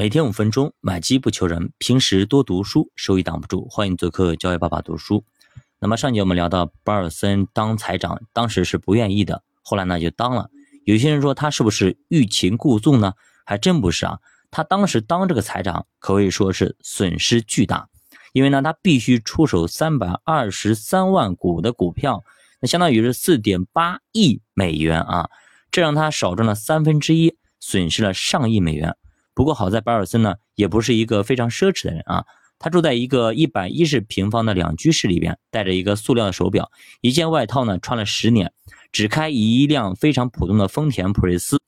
每天五分钟，买基不求人，平时多读书，收益挡不住。欢迎做客教育爸爸读书。那么上节我们聊到保尔森当财长，当时是不愿意的，后来呢就当了。有些人说他是不是欲擒故纵呢？还真不是啊，他当时当这个财长可以说是损失巨大，因为呢他必须出手三百二十三万股的股票，那相当于是四点八亿美元啊，这让他少赚了三分之一，损失了上亿美元。不过好在保尔森呢，也不是一个非常奢侈的人啊。他住在一个一百一十平方的两居室里边，带着一个塑料的手表，一件外套呢穿了十年，只开一辆非常普通的丰田普锐斯。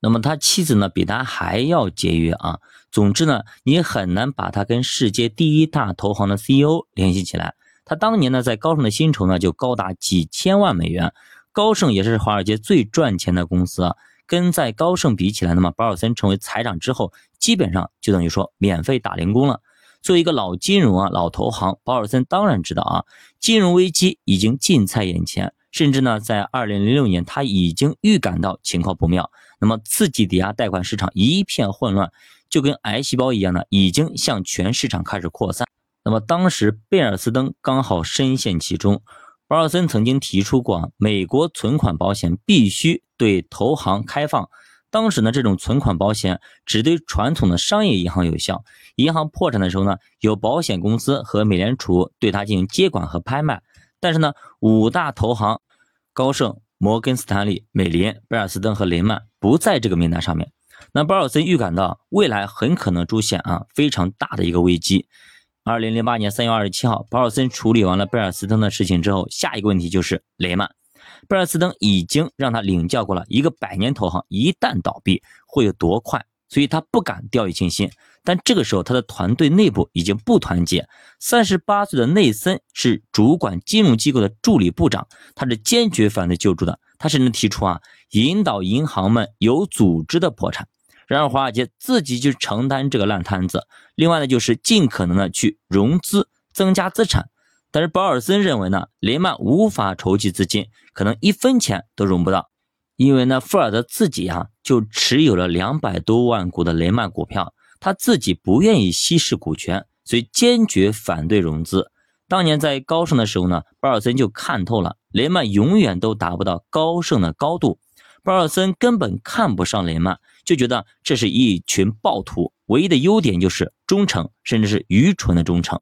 那么他妻子呢比他还要节约啊。总之呢，你很难把他跟世界第一大投行的 CEO 联系起来。他当年呢在高盛的薪酬呢就高达几千万美元，高盛也是华尔街最赚钱的公司啊。跟在高盛比起来，那么保尔森成为财长之后，基本上就等于说免费打零工了。作为一个老金融啊、老投行，保尔森当然知道啊，金融危机已经近在眼前，甚至呢，在二零零六年他已经预感到情况不妙。那么，刺激抵押贷款市场一片混乱，就跟癌细胞一样呢，已经向全市场开始扩散。那么，当时贝尔斯登刚好深陷其中。保尔森曾经提出过，美国存款保险必须对投行开放。当时呢，这种存款保险只对传统的商业银行有效。银行破产的时候呢，有保险公司和美联储对它进行接管和拍卖。但是呢，五大投行高盛、摩根斯坦利、美林、贝尔斯登和雷曼不在这个名单上面。那保尔森预感到未来很可能出现啊非常大的一个危机。二零零八年三月二十七号，保尔森处理完了贝尔斯登的事情之后，下一个问题就是雷曼。贝尔斯登已经让他领教过了一个百年投行一旦倒闭会有多快，所以他不敢掉以轻心。但这个时候，他的团队内部已经不团结。三十八岁的内森是主管金融机构的助理部长，他是坚决反对救助的。他甚至提出啊，引导银行们有组织的破产。然而，华尔街自己就承担这个烂摊子。另外呢，就是尽可能的去融资，增加资产。但是保尔森认为呢，雷曼无法筹集资金，可能一分钱都融不到。因为呢，富尔德自己啊就持有了两百多万股的雷曼股票，他自己不愿意稀释股权，所以坚决反对融资。当年在高盛的时候呢，保尔森就看透了，雷曼永远都达不到高盛的高度。保尔森根本看不上雷曼。就觉得这是一群暴徒，唯一的优点就是忠诚，甚至是愚蠢的忠诚。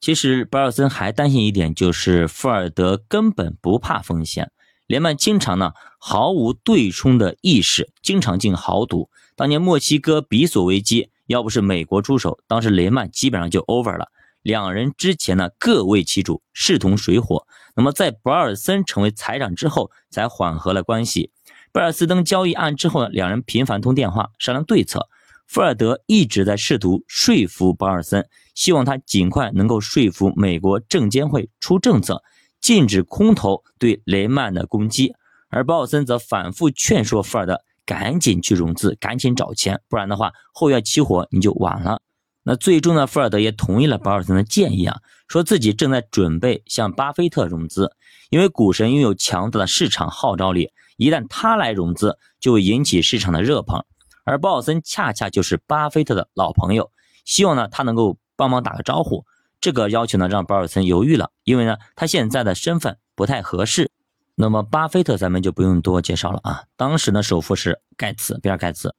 其实，保尔森还担心一点，就是富尔德根本不怕风险。雷曼经常呢毫无对冲的意识，经常进豪赌。当年墨西哥比索危机，要不是美国出手，当时雷曼基本上就 over 了。两人之前呢各为其主，势同水火。那么在保尔森成为财长之后，才缓和了关系。贝尔斯登交易案之后呢，两人频繁通电话商量对策。富尔德一直在试图说服保尔森，希望他尽快能够说服美国证监会出政策，禁止空头对雷曼的攻击。而保尔森则反复劝说富尔德赶紧去融资，赶紧找钱，不然的话后院起火你就晚了。那最终呢，富尔德也同意了保尔森的建议啊，说自己正在准备向巴菲特融资，因为股神拥有强大的市场号召力。一旦他来融资，就会引起市场的热捧，而鲍尔森恰恰就是巴菲特的老朋友，希望呢他能够帮忙打个招呼。这个要求呢让保尔森犹豫了，因为呢他现在的身份不太合适。那么巴菲特咱们就不用多介绍了啊，当时呢首富是盖茨，比尔盖茨，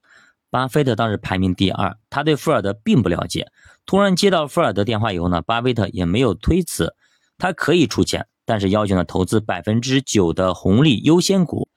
巴菲特当时排名第二，他对富尔德并不了解。突然接到富尔德电话以后呢，巴菲特也没有推辞，他可以出钱，但是要求呢投资百分之九的红利优先股。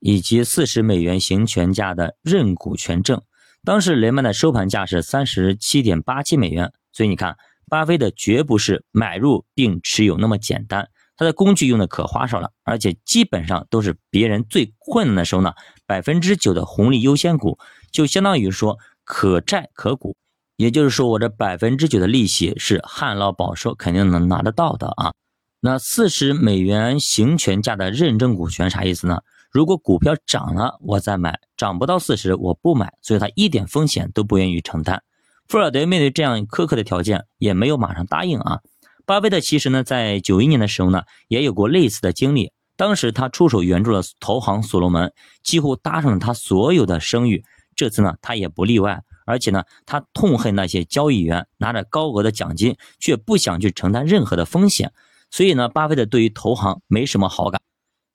以及四十美元行权价的认股权证，当时雷曼的收盘价是三十七点八七美元，所以你看，巴菲特绝不是买入并持有那么简单，他的工具用的可花哨了，而且基本上都是别人最困难的时候呢，百分之九的红利优先股，就相当于说可债可股，也就是说我这百分之九的利息是旱涝保收，肯定能拿得到的啊。那四十美元行权价的认证股权啥意思呢？如果股票涨了，我再买；涨不到四十，我不买。所以他一点风险都不愿意承担。富尔德面对这样苛刻的条件，也没有马上答应啊。巴菲特其实呢，在九一年的时候呢，也有过类似的经历。当时他出手援助了投行所罗门，几乎搭上了他所有的声誉。这次呢，他也不例外。而且呢，他痛恨那些交易员拿着高额的奖金，却不想去承担任何的风险。所以呢，巴菲特对于投行没什么好感。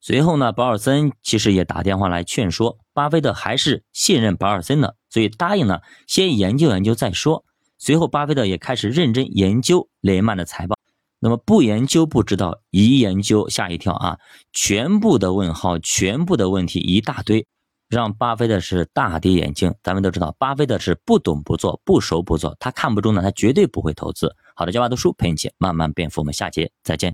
随后呢，保尔森其实也打电话来劝说巴菲特，还是信任保尔森的，所以答应呢，先研究研究再说。随后，巴菲特也开始认真研究雷曼的财报。那么不研究不知道，一研究吓一跳啊！全部的问号，全部的问题一大堆，让巴菲特是大跌眼镜。咱们都知道，巴菲特是不懂不做，不熟不做，他看不中的，他绝对不会投资。好的，教爸读书陪你一起慢慢变富，我们下节再见。